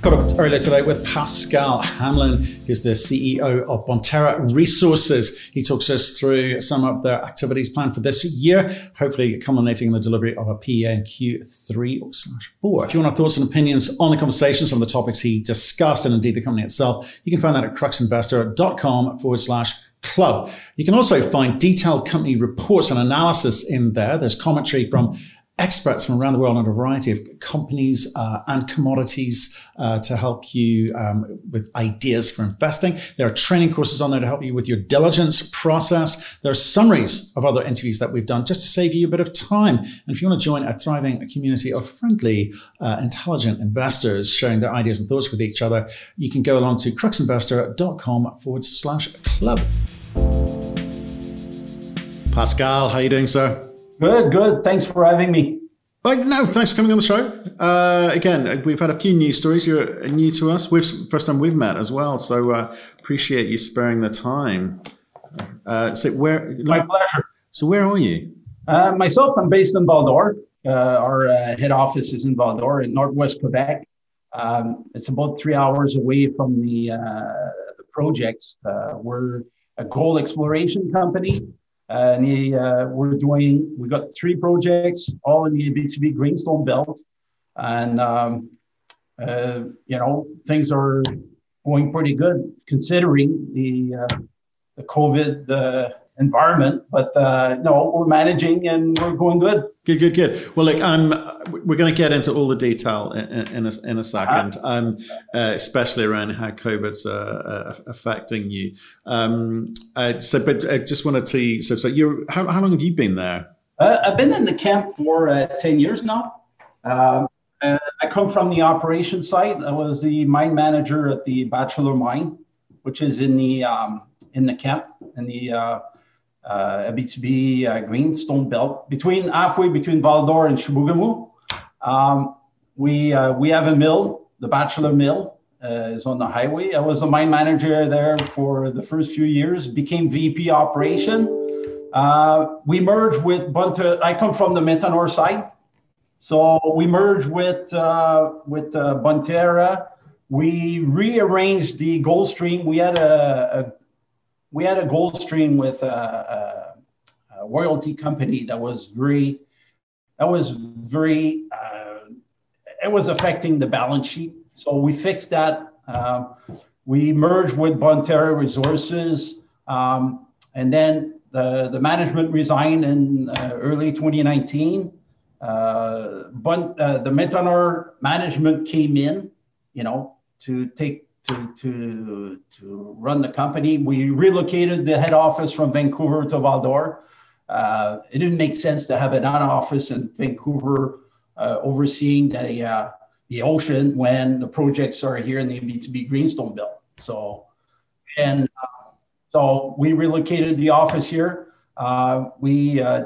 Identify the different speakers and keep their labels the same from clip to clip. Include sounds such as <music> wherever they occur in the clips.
Speaker 1: Caught up earlier today with Pascal Hamlin, who's the CEO of Bonterra Resources. He talks us through some of their activities planned for this year, hopefully culminating in the delivery of a PEA in Q3 slash 4. If you want our thoughts and opinions on the conversations on the topics he discussed and indeed the company itself, you can find that at cruxinvestor.com forward slash club. You can also find detailed company reports and analysis in there. There's commentary from experts from around the world on a variety of companies uh, and commodities uh, to help you um, with ideas for investing. There are training courses on there to help you with your diligence process. There are summaries of other interviews that we've done just to save you a bit of time. And if you want to join a thriving community of friendly, uh, intelligent investors sharing their ideas and thoughts with each other, you can go along to cruxinvestor.com forward slash club. Pascal, how are you doing, sir?
Speaker 2: Good, good. Thanks for having me.
Speaker 1: Uh, no, thanks for coming on the show. Uh, again, we've had a few news stories. You're new to us. We've first time we've met as well, so uh, appreciate you sparing the time. Uh, so where?
Speaker 2: My pleasure.
Speaker 1: So where are you?
Speaker 2: Uh, myself, I'm based in Val-d'Or. Uh, our head office is in Val-d'Or in northwest Quebec. Um, it's about three hours away from the, the projects. we're a gold exploration company uh, and he, uh, we're doing, we got three projects, all in the Abitibi Greenstone Belt. And, um, uh, you know, things are going pretty good considering the, uh, the COVID uh, environment. But uh, no, we're managing and we're going good.
Speaker 1: Good, good, good. Well, look, um, we're going to get into all the detail in, in, a, in a second, uh-huh. um, uh, especially around how COVID's uh, uh, affecting you. Um, uh, so, but I just wanted to, so, so you how, how long have you been there?
Speaker 2: Uh, I've been in the camp for uh, 10 years now. Um, I come from the operation site. I was the mine manager at the Bachelor Mine, which is in the um, in the camp in the uh, Abitibi uh, Greenstone Belt, between halfway between Val-d'Or and Chibougamau. Um, we, uh, we have a mill, the Bachelor Mill uh, is on the highway. I was a mine manager there for the first few years, became VP operation. Uh, we merged with Bonterra, I come from the Metanor side. So we merged with, uh, with Bonterra. We rearranged the gold stream. We had a, a we had a gold stream with a, a, a royalty company that was very that was very uh, it was affecting the balance sheet. So we fixed that. Uh, we merged with bonterra resources um, and then the, the management resigned in uh, early 2019 uh, but uh, the metanor management came in you know to take to, to, to run the company. We relocated the head office from Vancouver to Val-d'Or. Uh, it didn't make sense to have an office in Vancouver uh, overseeing the, uh, the ocean when the projects are here in the Abitibi Greenstone Belt. So, and uh, so we relocated the office here. Uh, we, uh,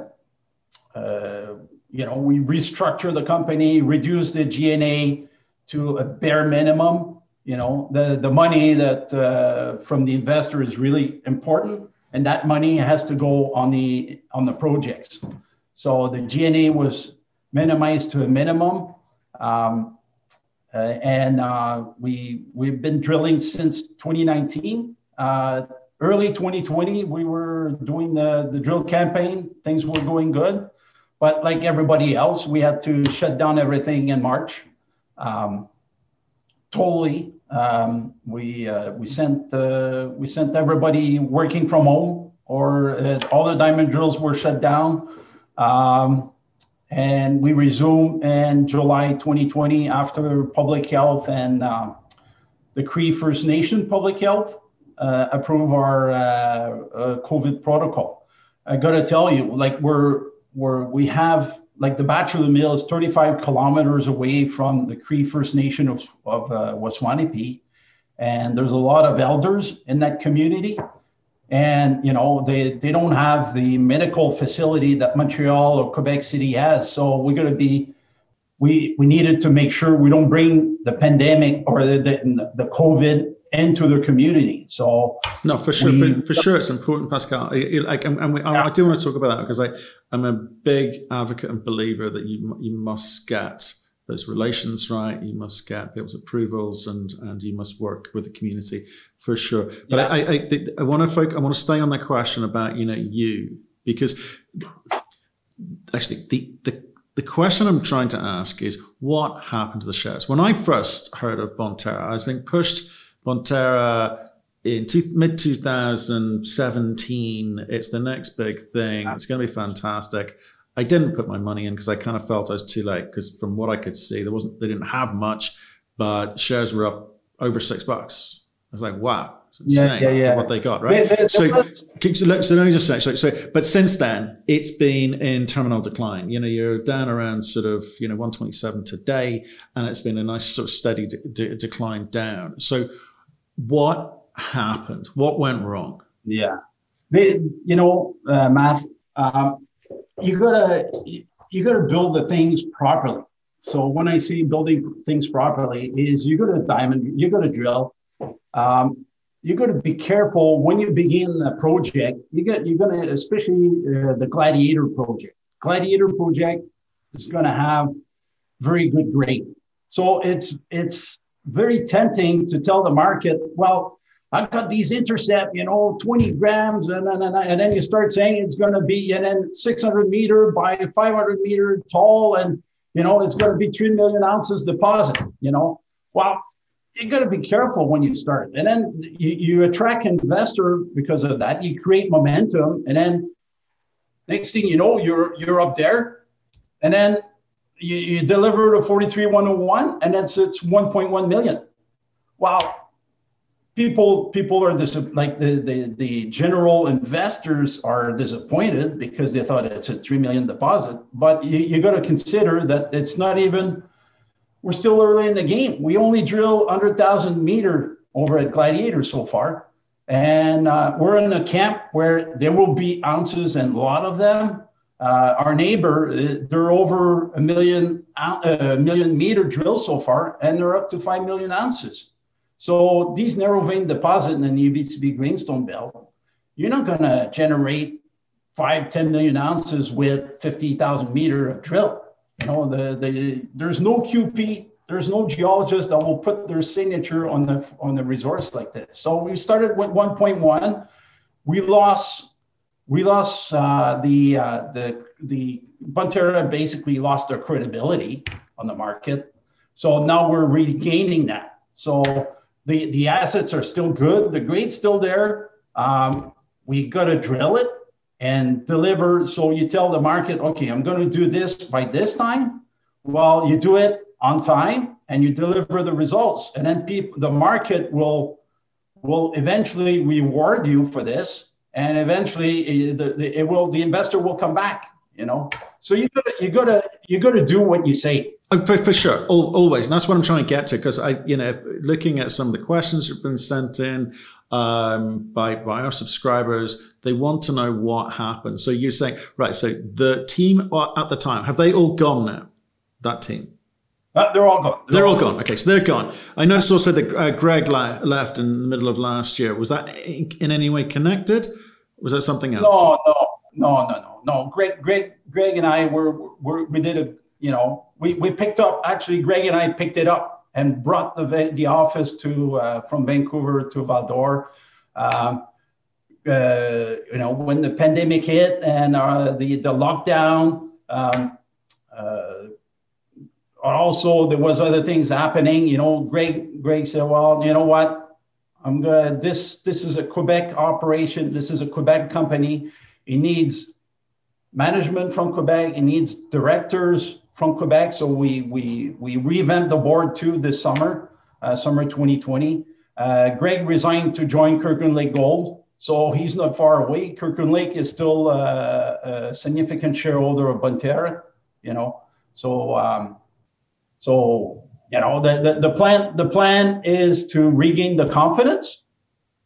Speaker 2: you know, we restructured the company, reduced the G&A to a bare minimum you know the the money that uh, from the investor is really important and that money has to go on the on the projects. So the G&A was minimized to a minimum um, uh, and uh, we we've been drilling since 2019 uh, early 2020 we were doing the the drill campaign. Things were going good but like everybody else we had to shut down everything in march. Um, totally. Um, we uh, we sent uh, we sent everybody working from home, or uh, all the diamond drills were shut down, um, and we resumed in July 2020 after public health and uh, the Cree First Nation public health uh, approve our COVID protocol. I got to tell you, like we're we're we have like the Bachelor Mill is 35 kilometers away from the Cree First Nation of, of uh, Waswanipi. And there's a lot of elders in that community. And, you know, they, they don't have the medical facility that Montreal or Quebec City has. So we're going to be, we, we needed to make sure we don't bring the pandemic or the, the, the COVID into their community. So
Speaker 1: no, for sure, we, for, for, sure, it's important, Pascal. Like, and, and we, yeah. I, I, do want to talk about that because I, I'm a big advocate and believer that you you must get those relations right. You must get people's approvals, and and you must work with the community for sure. But yeah. I, I, I, I want to focus. I want to stay on that question about you know you because actually the the the question I'm trying to ask is what happened to the shares? When I first heard of Bonterra, I was being pushed Bonterra in two, mid 2017. It's the next big thing. It's going to be fantastic. I didn't put my money in because I kind of felt I was too late because from what I could see, there wasn't they didn't have much, but shares were up over six bucks. I was like, wow, it's insane yeah, yeah, yeah. what they got, right? so, so, so let me just say, so, so, but since then, it's been in terminal decline. You know, you're down around sort of, you know, 127 today, and it's been a nice sort of steady de- de- decline down. So, what happened? What went wrong?
Speaker 2: Yeah. You know, uh, Matt, um, you gotta you gotta build the things properly. So when I say building things properly, is you gotta diamond, you gotta drill. Um, you got to be careful when you begin the project. You get you're gonna, especially uh, the Gladiator project. Gladiator project is going to have very good grade. So it's it's very tempting to tell the market, well, I've got these intercept, you know, 20 grams, and then, and then you start saying it's going to be, and then 600 meter by 500 meter tall, and you know, it's going to be 3 million ounces deposit, you know. Well, you got to be careful when you start, and then you, you attract investor because of that. You create momentum, and then next thing you know, you're you're up there, and then you, you deliver to 43101 and it's it's 1.1 million. Wow. People people are dis- like the, the the general investors are disappointed because they thought it's a 3 million deposit but you, you got to consider that it's not even we're still early in the game. We only drill 100000 meter over at gladiator so far and uh, we're in a camp where there will be ounces and a lot of them uh, our neighbor, uh, they're over a million, a million meter drill so far, and they're up to 5 million ounces. So these narrow vein deposit in the Abitibi Greenstone Belt, you're not going to generate five, 10 million ounces with 50,000 meter of drill. You know, the, the, there's no QP, there's no geologist that will put their signature on the, on the resource like this. So we started with 1.1. We lost we lost uh, the uh, the the Bonterra basically lost their credibility on the market. So now we're regaining that. So the the assets are still good. The grade's still there. Um, we got to drill it and deliver. So you tell the market, okay, I'm going to do this by this time. Well, you do it on time and you deliver the results, and then people, the market will will eventually reward you for this and eventually it, the, it will the investor will come back you know so you gotta you gotta you gotta do what you say
Speaker 1: oh, for, for sure always and that's what i'm trying to get to because i you know looking at some of the questions that have been sent in um, by by our subscribers they want to know what happened so you're saying right so the team at the time have they all gone now that team
Speaker 2: uh, they're all gone.
Speaker 1: They're, they're all, gone. gone. Okay, so they're gone. I noticed also that uh, Greg la- left in the middle of last year. Was that in any way connected? Was that something else?
Speaker 2: No, no, no, no, no, no. Greg, Greg, Greg, and I were, were we did a you know we we picked up actually Greg and I picked it up and brought the the office to uh, from Vancouver to Val-d'Or. Um, uh, you know when the pandemic hit and uh, the the lockdown. Um, uh, also, there was other things happening. You know, Greg Greg said, "Well, you know what? I'm gonna this this is a Quebec operation. This is a Quebec company. It needs management from Quebec. It needs directors from Quebec. So we we we revamped the board too this summer, uh, summer 2020. Uh, Greg resigned to join Kirkland Lake Gold, so he's not far away. Kirkland Lake is still uh, a significant shareholder of Bonterra, you know. So um, so you know the, the, the plan the plan is to regain the confidence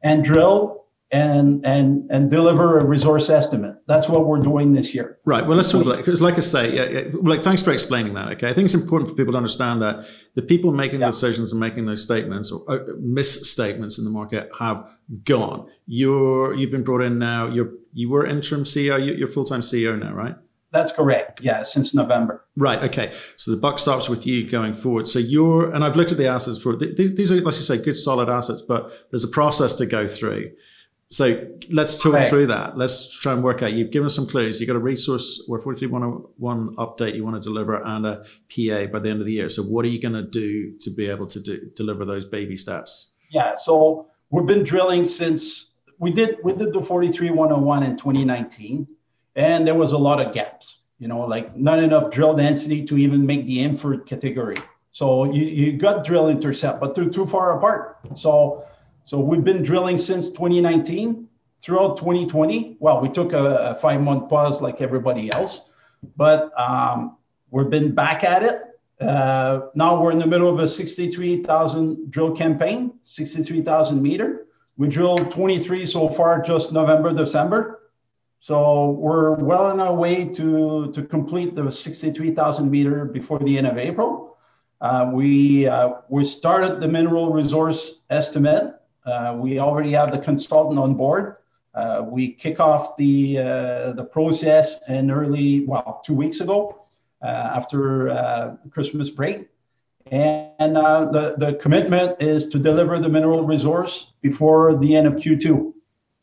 Speaker 2: and drill and and and deliver a resource estimate. That's what we're doing this year.
Speaker 1: Right. Well, let's talk about it. because, like I say, yeah, yeah, like thanks for explaining that. Okay, I think it's important for people to understand that the people making yeah. the decisions and making those statements or uh, misstatements in the market have gone. You're you've been brought in now. You're you were interim CEO. You're full time CEO now, right?
Speaker 2: That's correct. Yeah, since November.
Speaker 1: Right. Okay. So the buck stops with you going forward. So you're, and I've looked at the assets for these are, let's just say, good solid assets, but there's a process to go through. So let's talk right. through that. Let's try and work out. You've given us some clues. You've got a resource or 43101 update you want to deliver and a PA by the end of the year. So what are you going to do to be able to do, deliver those baby steps?
Speaker 2: Yeah. So we've been drilling since we did we did the 43101 in 2019, and there was a lot of gaps. You know, like not enough drill density to even make the inferred category. So you, you got drill intercept, but they're too far apart. So so we've been drilling since 2019 throughout 2020. Well, we took a, a five month pause like everybody else, but um, we've been back at it. Uh, now we're in the middle of a 63,000 drill campaign, 63,000 meter. We drilled 23 so far, just November, December. So we're well on our way to, to complete the 63,000 meter before the end of April. Uh, we, uh, we started the mineral resource estimate uh, we already have the consultant on board. Uh, we kick off the uh, the process in early, well, two weeks ago, after Christmas break. And uh, the, the commitment is to deliver the mineral resource before the end of Q2.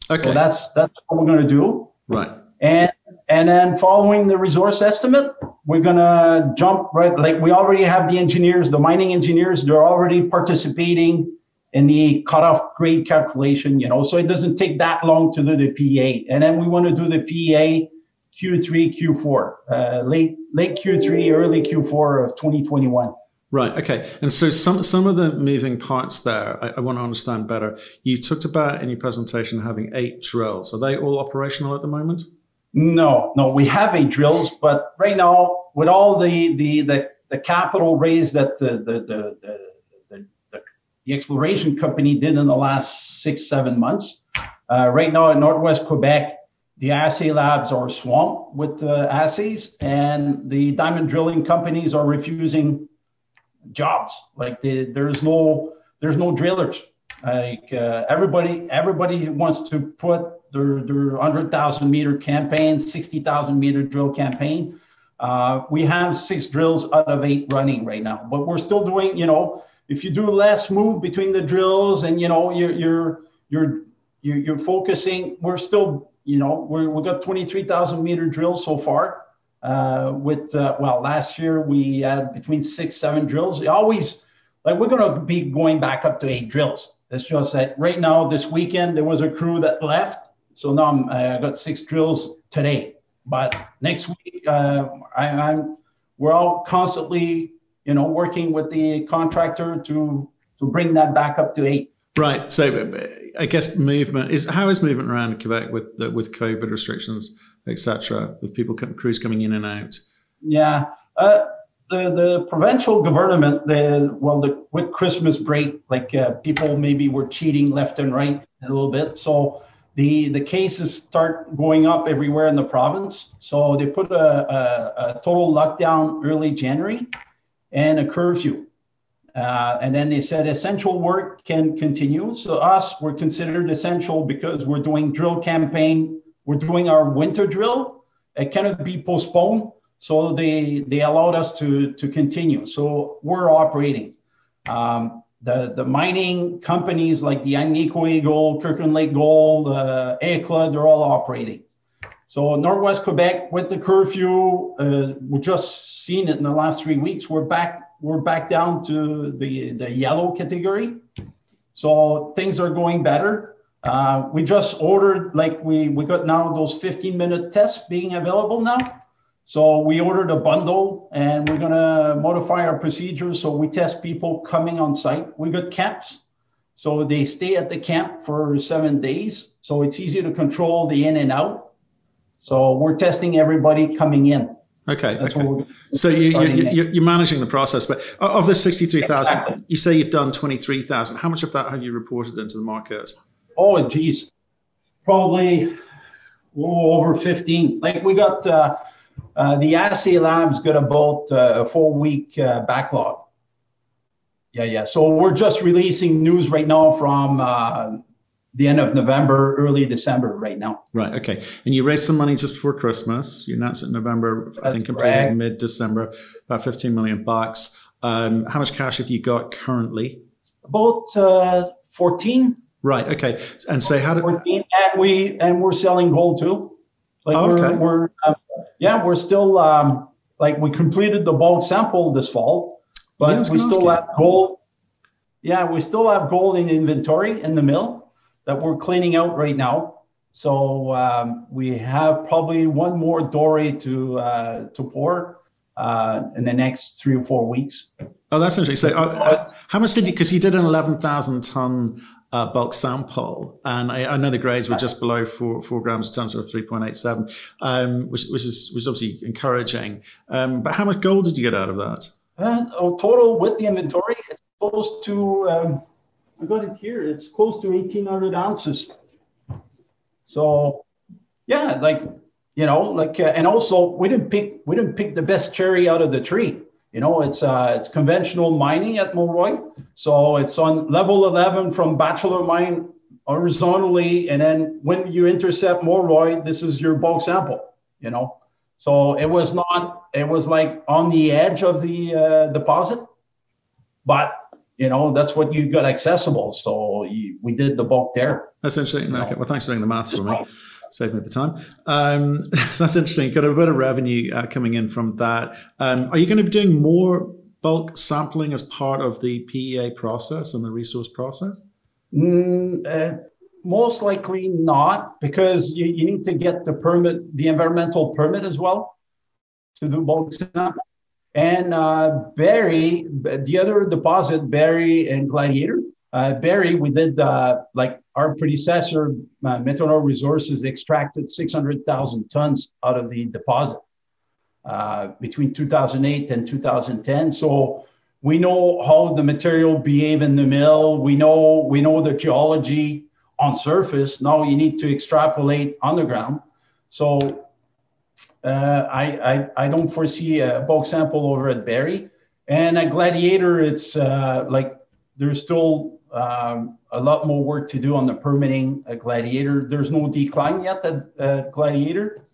Speaker 2: Okay. So that's that's what we're going to do.
Speaker 1: Right.
Speaker 2: And and then following the resource estimate, we're to jump right. Like we already have the engineers, the mining engineers, they're already participating in the cutoff grade calculation, you know, so it doesn't take that long to do the PEA. And then we want to do the PEA Q3, Q4, uh, late late Q3, early Q4 of 2021.
Speaker 1: Right. Okay. And so some some of the moving parts there, I, I, want to understand better. You talked about in your presentation having eight drills. Are they all operational at the moment?
Speaker 2: No, no. We have eight drills, but right now, with all the the the, the capital raised that the the, the, the the exploration company did in the last six, seven months. Uh, right now in Northwest Quebec, the assay labs are swamped with uh, assays, and the diamond drilling companies are refusing jobs. Like the, there's no there's no drillers. Like uh, everybody everybody wants to put their their hundred thousand meter campaign, sixty thousand meter drill campaign. Uh, we have six drills out of eight running right now, but we're still doing you know if you do less move between the drills and you know you're you're you're you're, you're focusing we're still you know we're, we've got 23000 meter drills so far uh, with uh, well last year we had between six seven drills. Always like we're going to be going back up to eight drills. It's just that right now this weekend there was a crew that left. So now I'm, i got six drills today. But next week uh, I, i'm we're all constantly you know, working with the contractor to to bring that back up to eight.
Speaker 1: Right. So I guess movement is how is movement around Quebec with with COVID restrictions, etc., with people crews coming in and out.
Speaker 2: Yeah. Uh, the, the provincial government, the well, the with Christmas break, like uh, people maybe were cheating left and right a little bit. So the the cases start going up everywhere in the province. So they put a, a, a total lockdown early January and a curfew. Uh, and then they said essential work can continue. So us, we're considered essential because we're doing drill campaign. We're doing our winter drill. It cannot be postponed. So they they allowed us to to continue. So we're operating. Um, the the mining companies like the Agnico Eagle, Kirkland Lake Gold, uh, Hecla, they're all operating. So Northwest Quebec with the curfew, uh, we just seen it in the last three weeks. We're back. We're back down to the the yellow category. So things are going better. Uh, we just ordered like we we got now those 15 minute tests being available now. So we ordered a bundle and we're gonna modify our procedures so we test people coming on site. We got camps. So they stay at the camp for seven days. So it's easy to control the in and out. So we're testing everybody coming in.
Speaker 1: Okay. okay. So you, you, you're managing the process, but of the 63,000, exactly. you say you've done 23,000. How much of that have you reported into the market?
Speaker 2: Oh, geez. Probably oh, over 15. Like we got uh, uh, the assay labs got about uh, a four week uh, backlog. Yeah, yeah. So we're just releasing news right now from uh, the end of November, early December right now.
Speaker 1: Right. Okay. And you raised some money just before Christmas. You announced it in November. That's I think completed mid December, about 15 million bucks. Um, how much cash have you got currently?
Speaker 2: About uh, 14.
Speaker 1: Right. Okay. And say so how did 14,
Speaker 2: and we and we're selling gold too. Like oh, we're, okay. we're uh, yeah we're still um, like we completed the bulk sample this fall, but yeah, we still have gold. Yeah, we still have gold in inventory in the mill that we're cleaning out right now. So um, we have probably one more dory to uh, to pour uh, in the next three or four weeks.
Speaker 1: Oh, that's interesting. So, uh, how much did you? Because you did an eleven thousand ton uh, bulk sample, and I, I, know the grades were just below four four grams a ton, so three point eight seven, um, which which is was obviously encouraging. Um, but how much gold did you get out of that?
Speaker 2: Uh, oh, total with the inventory, it's close to. I got it here. It's close to eighteen hundred ounces. So, yeah, like you know, like, uh, and also we didn't pick we didn't pick the best cherry out of the tree. You know, it's uh, it's conventional mining at Moroy, so it's on level 11 from Bachelor Mine horizontally, and then when you intercept Moroy, this is your bulk sample. You know, so it was not it was like on the edge of the uh, deposit, but you know that's what you got accessible. So you, we did the bulk there.
Speaker 1: That's interesting. Okay, well, thanks for doing the maths for me save me the time. Um, so <laughs> that's interesting. Got a bit of revenue uh, coming in from that. Um, are you going to be doing more bulk sampling as part of the PEA process and the resource process?
Speaker 2: Mm, uh, most likely not, because you, you need to get the permit, the environmental permit as well to do bulk sampling. And uh, Barry, the other deposit, Barry and Gladiator, uh, Barry, we did uh, like our predecessor, uh, Metanor Resources, extracted 600,000 tons out of the deposit uh, between 2008 and 2010. So we know how the material behave in the mill. We know we know the geology on surface. Now you need to extrapolate underground. So uh, I, I, don't foresee a bulk sample over at Barry. And at Gladiator, it's uh, like there's still um, a lot more work to do on the permitting at Gladiator. There's no decline yet at uh, Gladiator.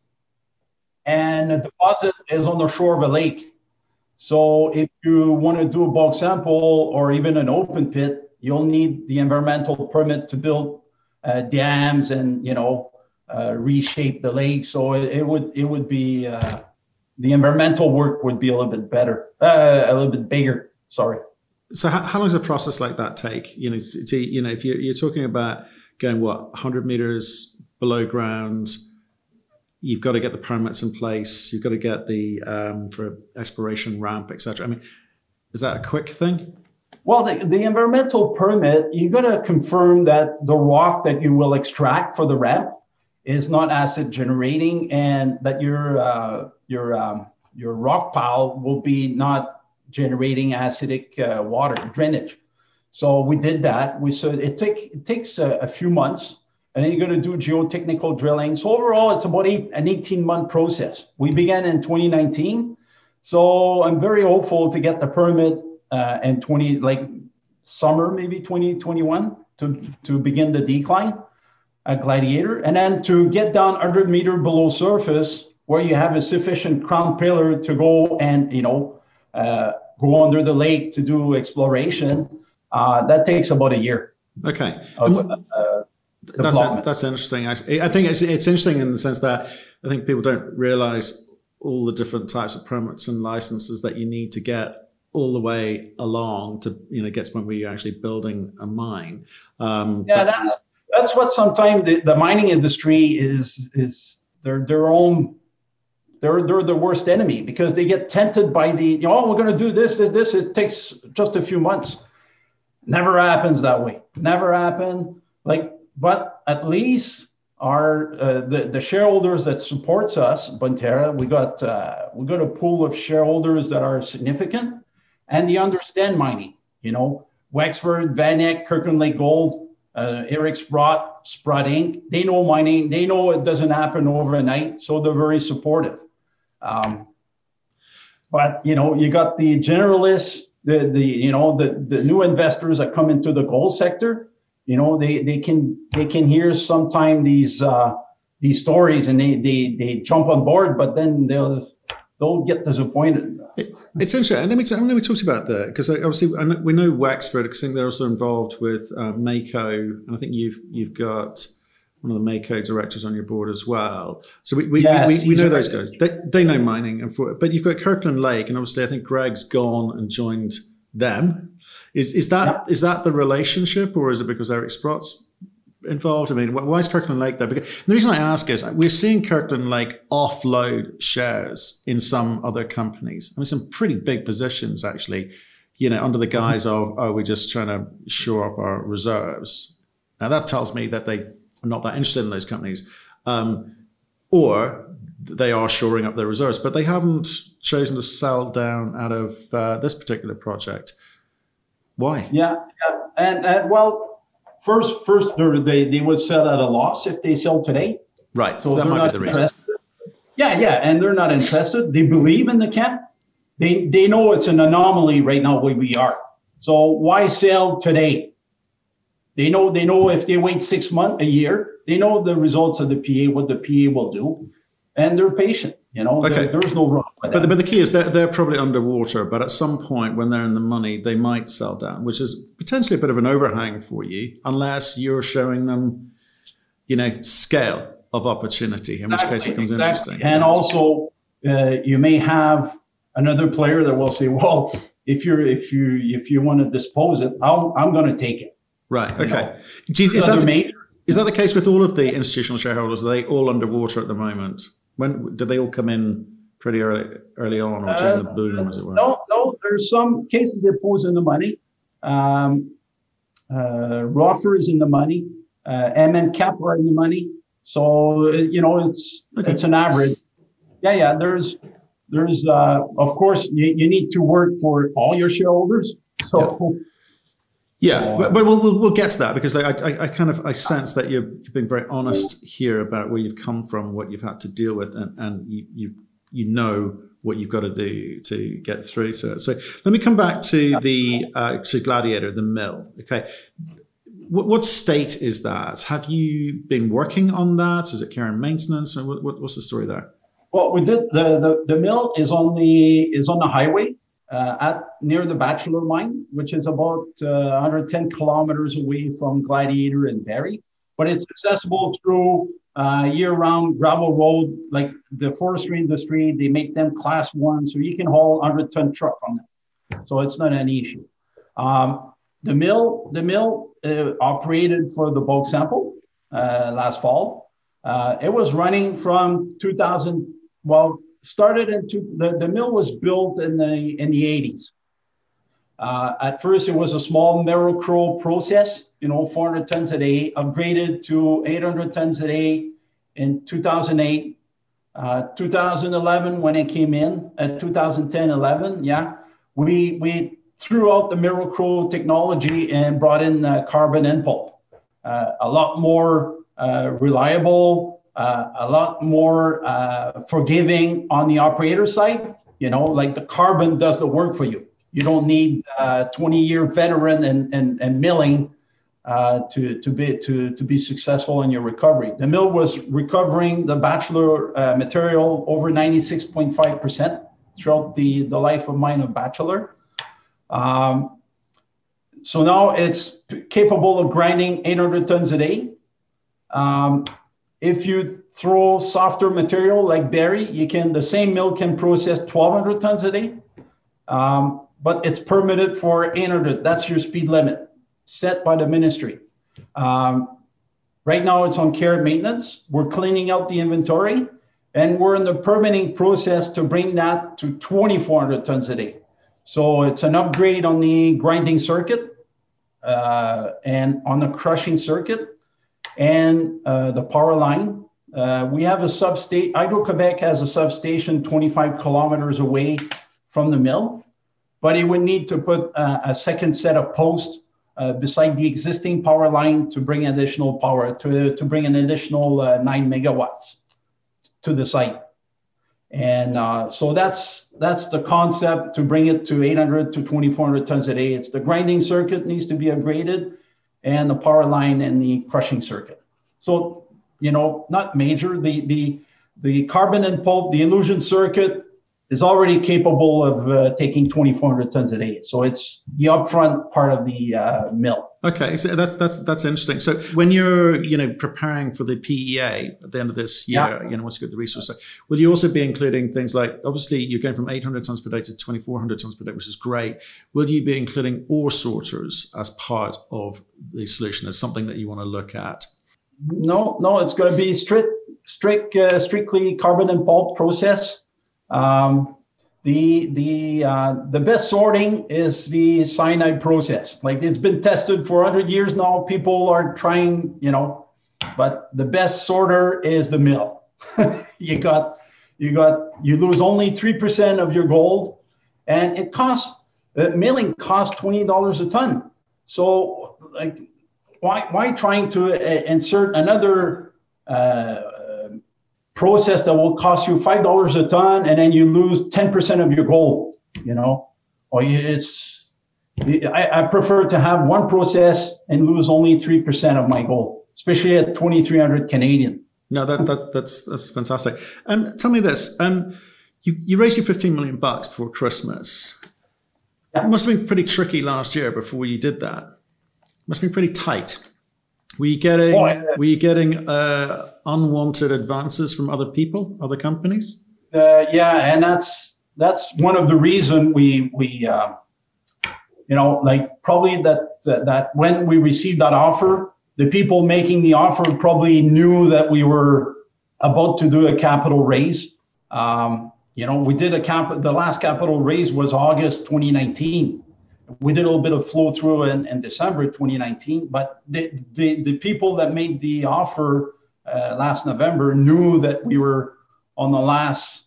Speaker 2: And the deposit is on the shore of a lake. So if you want to do a bulk sample or even an open pit, you'll need the environmental permit to build uh, dams and, you know, uh, reshape the lake. So it, it would it would be uh, the environmental work would be a little bit better, uh, a little bit bigger. Sorry.
Speaker 1: So how, how long does a process like that take? You know, to, you know, if you're, you're talking about going what 100 meters below ground, you've got to get the permits in place. You've got to get the um, for exploration ramp, etc. I mean, is that a quick thing?
Speaker 2: Well, the, the environmental permit, you've got to confirm that the rock that you will extract for the ramp is not acid generating, and that your uh, your um, your rock pile will be not generating acidic uh, water drainage. So we did that. We so it take it takes a, a few months, and then you're going to do geotechnical drilling. So overall, it's about eight, an 18 month process. We began in 2019, so I'm very hopeful to get the permit uh, in 20 like summer maybe 2021 to to begin the decline at Gladiator, and then to get down 100 meter below surface where you have a sufficient crown pillar to go and you know uh, go under the lake to do exploration, uh, that takes about a year.
Speaker 1: Okay. Of, uh, that's, that's interesting. Actually. I think it's, it's interesting in the sense that I think people don't realize all the different types of permits and licenses that you need to get all the way along to you know get to the point where you're actually building a mine.
Speaker 2: Um, yeah, but, that's that's what sometimes the, the mining industry is is their their own they're they're the worst enemy because they get tempted by the you know oh, we're going to do this this this. It takes just a few months. Never happens that way. Never happen. Like but at least our uh, the, the shareholders that supports us Bonterra we got uh, we got a pool of shareholders that are significant and they understand mining you know. Wexford VanEck Kirkland Lake Gold uh, Eric Sprott, Sprott Inc. They know mining. They know it doesn't happen overnight, so they're very supportive. Um, but you know, you got the generalists, the the you know the the new investors that come into the gold sector. You know, they they can they can hear sometime these uh, these stories and they they they jump on board, but then they'll they'll get disappointed.
Speaker 1: It, it's interesting. And let me, t- let me talk about that because obviously we know Wexford because I think they're also involved with uh, Mako, and I think you've you've got one of the Mako directors on your board as well. So we we, yes, we, we, we know those guys. They, they know mining, and for, but you've got Kirkland Lake, and obviously I think Greg's gone and joined them. Is is that yeah. is that the relationship, or is it because Eric Sprott's involved? I mean, why is Kirkland Lake there? Because the reason I ask is we're seeing Kirkland Lake offload shares in some other companies. I mean, some pretty big positions actually. You know, under the guise of oh, we're just trying to shore up our reserves. Now that tells me that they are not that interested in those companies, um, or they are shoring up their reserves, but they haven't chosen to sell down out of uh, this particular project. Why?
Speaker 2: Yeah, yeah. and, and well, first, first they they would sell at a loss if they sell today.
Speaker 1: Right. So, so that might be the reason.
Speaker 2: Interested. Yeah, yeah, and they're not interested. They believe in the camp. They they know it's an anomaly right now where we are. So why sell today? They know they know if they wait six months, a year, they know the results of the PA, what the PA will do, and they're patient. You know, okay. there, there's no wrong.
Speaker 1: But the, but the key is they're, they're probably underwater, but at some point when they're in the money, they might sell down, which is potentially a bit of an overhang for you, unless you're showing them, you know, scale of opportunity, in exactly, which case it becomes exactly. interesting.
Speaker 2: And also, uh, you may have another player that will say, well, if you're if you if you want to dispose it, I'll, I'm going to take it.
Speaker 1: Right. Okay. You, is, that the, is that the case with all of the institutional shareholders? Are they all underwater at the moment? When did they all come in pretty early early on, or during uh, the boom, as it were?
Speaker 2: No, no. There's some cases they pose in the money. Um, uh, Ruffer is in the money. Uh, MMCap are in the money. So uh, you know, it's okay. it's an average. Yeah, yeah. There's there's uh, of course you, you need to work for all your shareholders. So.
Speaker 1: Yeah. Yeah, but, but we'll, we'll, we'll get to that because I, I, I, kind of I sense that you're being very honest here about where you've come from, what you've had to deal with, and, and you, you you know what you've got to do to get through to it. So let me come back to the uh, to Gladiator, the mill. Okay, what, what, state is that? Have you been working on that? Is it care and maintenance? What, what, what's the story there?
Speaker 2: Well, we did the, the the mill is on the is on the highway uh, at near the Bachelor Mine, which is about uh, 110 kilometers away from Gladiator and Barry. But it's accessible through uh, year-round gravel road, like the forestry industry. They make them class one, so you can haul 100-ton truck on them. So it's not an issue. Um, the mill, the mill uh, operated for the bulk sample uh, last fall. Uh, it was running from 2000. Well, started into the, the mill was built in the in the 80s. Uh, at first, it was a small Merrill-Crowe process, you know, 400 tons a day, upgraded to 800 tons a day in 2008. Uh, 2011, when it came in, at 2010, 11, yeah, we, we threw out the Merrill-Crowe technology and brought in uh, carbon in pulp. Uh, a lot more uh, reliable, uh, a lot more uh, forgiving on the operator side. You know, like the carbon does the work for you. You don't need a 20 year veteran and, and, and milling uh, to, to, be, to, to be successful in your recovery. The mill was recovering the bachelor uh, material over 96.5% throughout the, the life of mine of bachelor. Um, so now it's capable of grinding 800 tons a day. Um, if you throw softer material like Barry, you can the same mill can process 1,200 tons a day, um, but it's permitted for 800. That's your speed limit set by the ministry. Um, right now, it's on care and maintenance. We're cleaning out the inventory, and we're in the permitting process to bring that to 2,400 tons a day. So it's an upgrade on the grinding circuit uh, and on the crushing circuit and uh, the power line. Uh, we have a substation, Hydro-Quebec has a substation 25 kilometers away from the mill, but it would need to put a, a second set of posts uh, beside the existing power line to bring additional power to, to bring an additional uh, nine megawatts to the site. And uh, so that's that's the concept to bring it to 800 to 2400 tons a day. It's the grinding circuit needs to be upgraded, and the power line and the crushing circuit. So you know, not major. The the the carbon and pulp, the elution circuit is already capable of uh, taking 2,400 tons a day. So it's the upfront part of the uh, mill.
Speaker 1: Okay, so that's that's that's interesting. So when you're you know preparing for the PEA at the end of this year, yeah. you know once you get the resource, will you also be including things like obviously you're going from 800 tons per day to 2,400 tons per day, which is great. Will you be including ore sorters as part of the solution as something that you want to look at?
Speaker 2: No, no, it's going to be strict, strict, uh, strictly carbon and pulp process. Um, the the uh, the best sorting is the cyanide process. Like it's been tested for 100 years now. People are trying, you know, but the best sorter is the mill. <laughs> you got you got you lose only three percent of your gold, and it costs uh, milling costs twenty dollars a ton. So like, why why trying to uh, insert another uh, process that will cost you five dollars a ton, and then you lose ten percent of your gold. You know, or it's I, I, prefer to have one process and lose only three percent of my gold, especially at twenty three hundred Canadian.
Speaker 1: No, that, that that's that's fantastic. Um, tell me this: um, you you raised your fifteen million bucks before Christmas. Yeah. It must have been pretty tricky last year before you did that. It must have been pretty tight. Were you getting oh, yeah. were you getting uh, unwanted advances from other people, other companies?
Speaker 2: Uh, yeah, and that's that's one of the reason we we uh, you know like probably that that when we received that offer, the people making the offer probably knew that we were about to do a capital raise. Um, you know, we did a cap. The last capital raise was August 2019 we did a little bit of flow through in, in December 2019, but the, the, the people that made the offer uh, last November knew that we were on the last,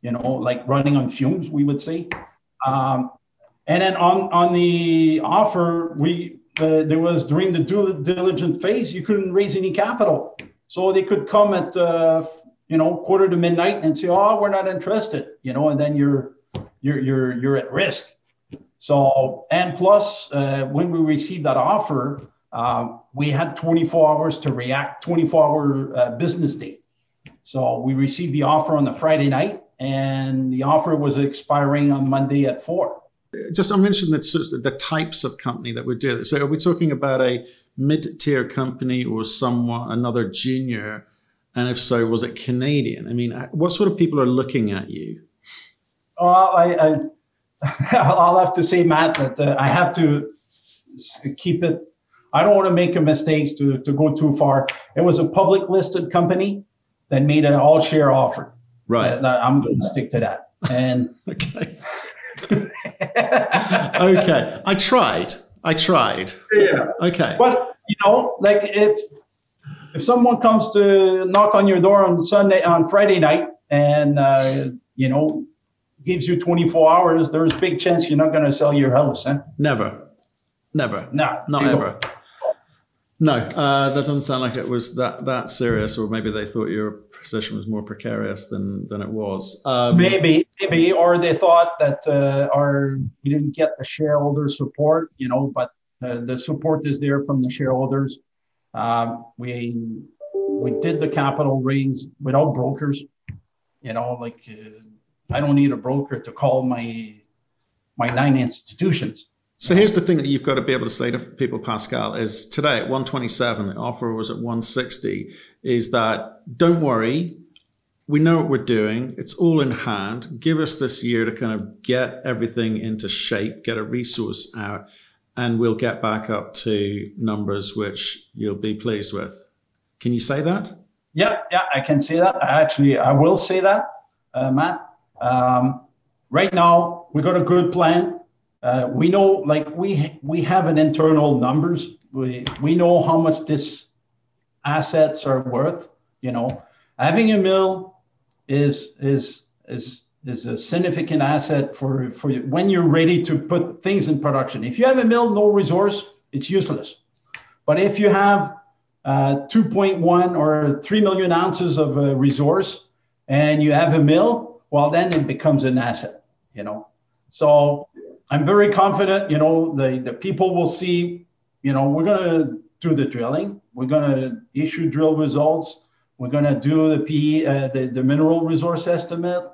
Speaker 2: you know, like running on fumes, we would say. Um, and then on, on the offer, we uh, there was during the due diligent phase, you couldn't raise any capital. So they could come at, uh, you know, quarter to midnight and say, oh, we're not interested, you know, and then you're, you're, you're, you're at risk. So, and plus, uh, when we received that offer, uh, we had 24 hours to react, 24 hour uh, business day. So we received the offer on the Friday night, and the offer was expiring on Monday at four.
Speaker 1: Just I mentioned that the types of company that we're dealing. So are we talking about a mid-tier company or someone another junior? And if so, was it Canadian? I mean, what sort of people are looking at you?
Speaker 2: Uh, I, I <laughs> I'll have to say, Matt, that uh, I have to keep it. I don't want to make a mistake to, to go too far. It was a public listed company that made an all share offer.
Speaker 1: Right.
Speaker 2: And I'm going to stick to that. And <laughs>
Speaker 1: okay. <laughs> okay. I tried. I tried.
Speaker 2: Yeah.
Speaker 1: Okay.
Speaker 2: But you know, like if if someone comes to knock on your door on Sunday on Friday night and uh, you know gives you 24 hours, there's a big chance you're not going to sell your house. Eh?
Speaker 1: Never. Never.
Speaker 2: No.
Speaker 1: Not ever. No, uh, that doesn't sound like it was that that serious, or maybe they thought your position was more precarious than than it was.
Speaker 2: Um, maybe, maybe, or they thought that uh, our we didn't get the shareholder support, you know, but uh, the support is there from the shareholders. Um, we we did the capital raise without brokers, you know, like uh, I don't need a broker to call my my nine institutions.
Speaker 1: So here's the thing that you've got to be able to say to people, Pascal, is today at 127, the offer was at 160, is that don't worry, we know what we're doing. It's all in hand. Give us this year to kind of get everything into shape, get a resource out, and we'll get back up to numbers which you'll be pleased with. Can you say that?
Speaker 2: Yeah, yeah, I can say that. I actually, I will say that, uh, Matt. Um, right now, we got a good plan. Uh, we know, like we we have an internal numbers. We we know how much this assets are worth. You know, having a mill is is is is a significant asset for for when you're ready to put things in production. If you have a mill, no resource, it's useless. But if you have uh, 2.1 or 3 million ounces of a resource and you have a mill, well, then it becomes an asset, you know. So I'm very confident, you know, the, the people will see, you know, we're going to do the drilling. We're going to issue drill results. We're going to do the PE, uh, the, the mineral resource estimate.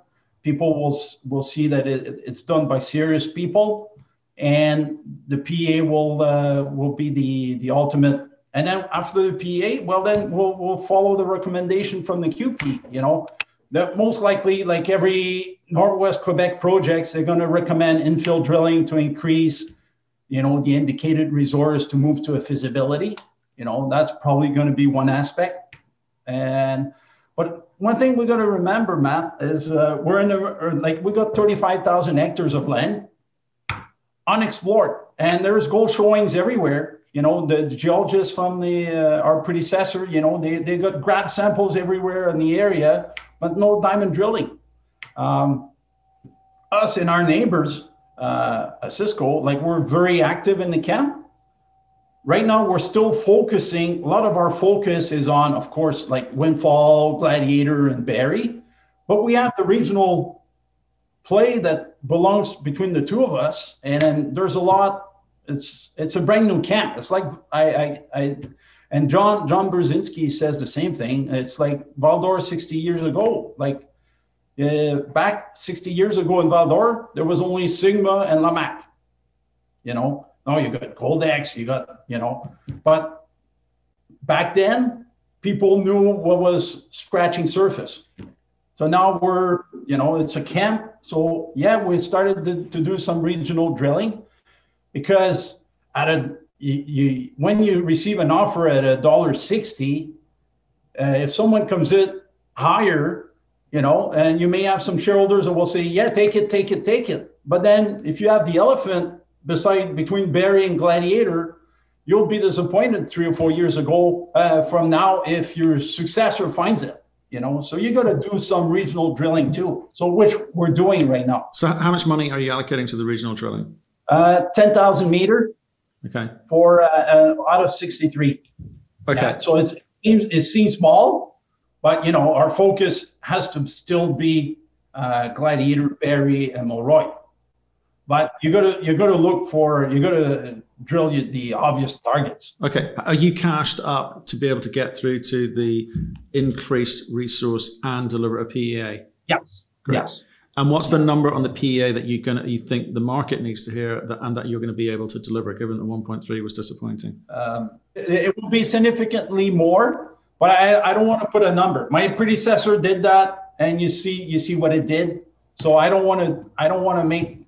Speaker 2: People will, will see that it, it's done by serious people and the PA will, uh, will be the, the ultimate and then after the PA, well, then we'll, we'll follow the recommendation from the QP, you know, that most likely, like every Northwest Quebec projects, they're going to recommend infill drilling to increase, you know, the indicated resource to move to a feasibility. You know, that's probably going to be one aspect. And, but one thing we got to remember, Matt, is uh, we're in the, like, we got 35,000 hectares of land unexplored, and there's gold showings everywhere you know the, the geologists from the uh, our predecessor you know they, they got grab samples everywhere in the area but no diamond drilling. Um, us and our neighbors uh, Osisko like we're very active in the camp. Right now we're still focusing a lot of our focus is on of course like windfall gladiator and barry. But we have the regional play that belongs between the two of us and, and there's a lot it's it's a brand new camp. It's like I I, I and John John Burzynski says the same thing. It's like Val-d'Or 60 years ago. Like uh, back 60 years ago in Val-d'Or, there was only Sigma and Lamaque. You know, now you got Goldex, you got you know, but back then people knew what was scratching surface. So now we're, you know, it's a camp. So yeah, we started to, to do some regional drilling because at a you, you when you receive an offer at a dollar sixty, uh, if someone comes in higher, you know, and you may have some shareholders that will say, "Yeah, take it, take it, take it." But then if you have the elephant beside between Barry and Gladiator, you'll be disappointed three or four years ago uh, from now if your successor finds it. You know, so you got to do some regional drilling too. So which we're doing right now.
Speaker 1: So how much money are you allocating to the regional drilling?
Speaker 2: Uh, 10,000 meter.
Speaker 1: Okay.
Speaker 2: For uh, uh, out of 63.
Speaker 1: Okay.
Speaker 2: Yeah, so it's, it seems small, but you know our focus has to still be uh, Gladiator, Barry, and Moroy. But you got to you got to look for you got to drill the obvious targets.
Speaker 1: Okay. Are you cashed up to be able to get through to the increased resource and deliver a PEA?
Speaker 2: Yes. Great. Yes.
Speaker 1: And what's the number on the PEA that you can you think the market needs to hear that, and that you're going to be able to deliver, given that 1.3 was disappointing?
Speaker 2: Um, it, it, will be significantly more, but I, I don't want to put a number. My predecessor did that, and you see you see what it did. So I don't want to I don't want to make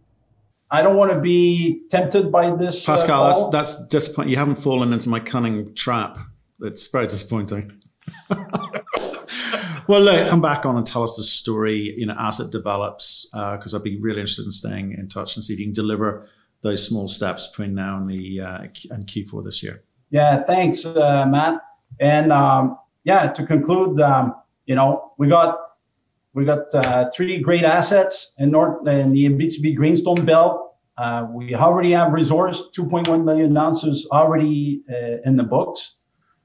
Speaker 2: I don't want to be tempted by this.
Speaker 1: Uh, Pascal, uh, that's that's disappointing. You haven't fallen into my cunning trap. It's very disappointing. <laughs> well, look, come back on and tell us the story, you know, as it develops, because uh, I'd be really interested in staying in touch and see if you can deliver those small steps between now and the uh, and Q4 this year.
Speaker 2: Yeah, thanks, uh, Matt. And um, yeah, to conclude, um, you know, we got we got uh, three great assets in North in the Abitibi Greenstone Belt. Uh, we already have resource, 2.1 million ounces already uh, in the books.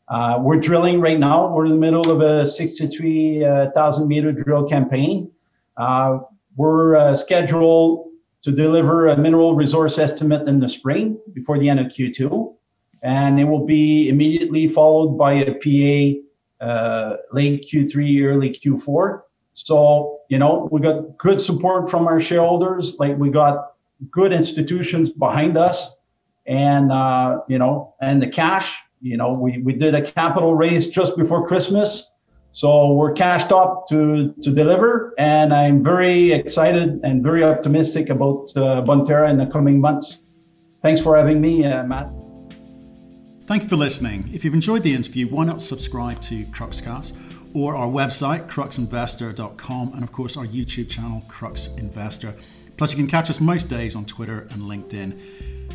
Speaker 2: Uh, we're drilling right now. We're in the middle of a 63,000 meter drill campaign. Uh, we're uh, scheduled to deliver a mineral resource estimate in the spring before the end of Q2. And it will be immediately followed by a PEA uh, late Q3, early Q4. So, you know, we got good support from our shareholders. Like we got good institutions behind us and, uh, you know, and the cash you know, we, we did a capital raise just before Christmas. So we're cashed up to, to deliver. And I'm very excited and very optimistic about uh, Bonterra in the coming months. Thanks for having me, uh, Matt.
Speaker 1: Thank you for listening. If you've enjoyed the interview, why not subscribe to Cruxcast or our website, cruxinvestor.com, and of course our YouTube channel, Crux Investor. Plus, you can catch us most days on Twitter and LinkedIn.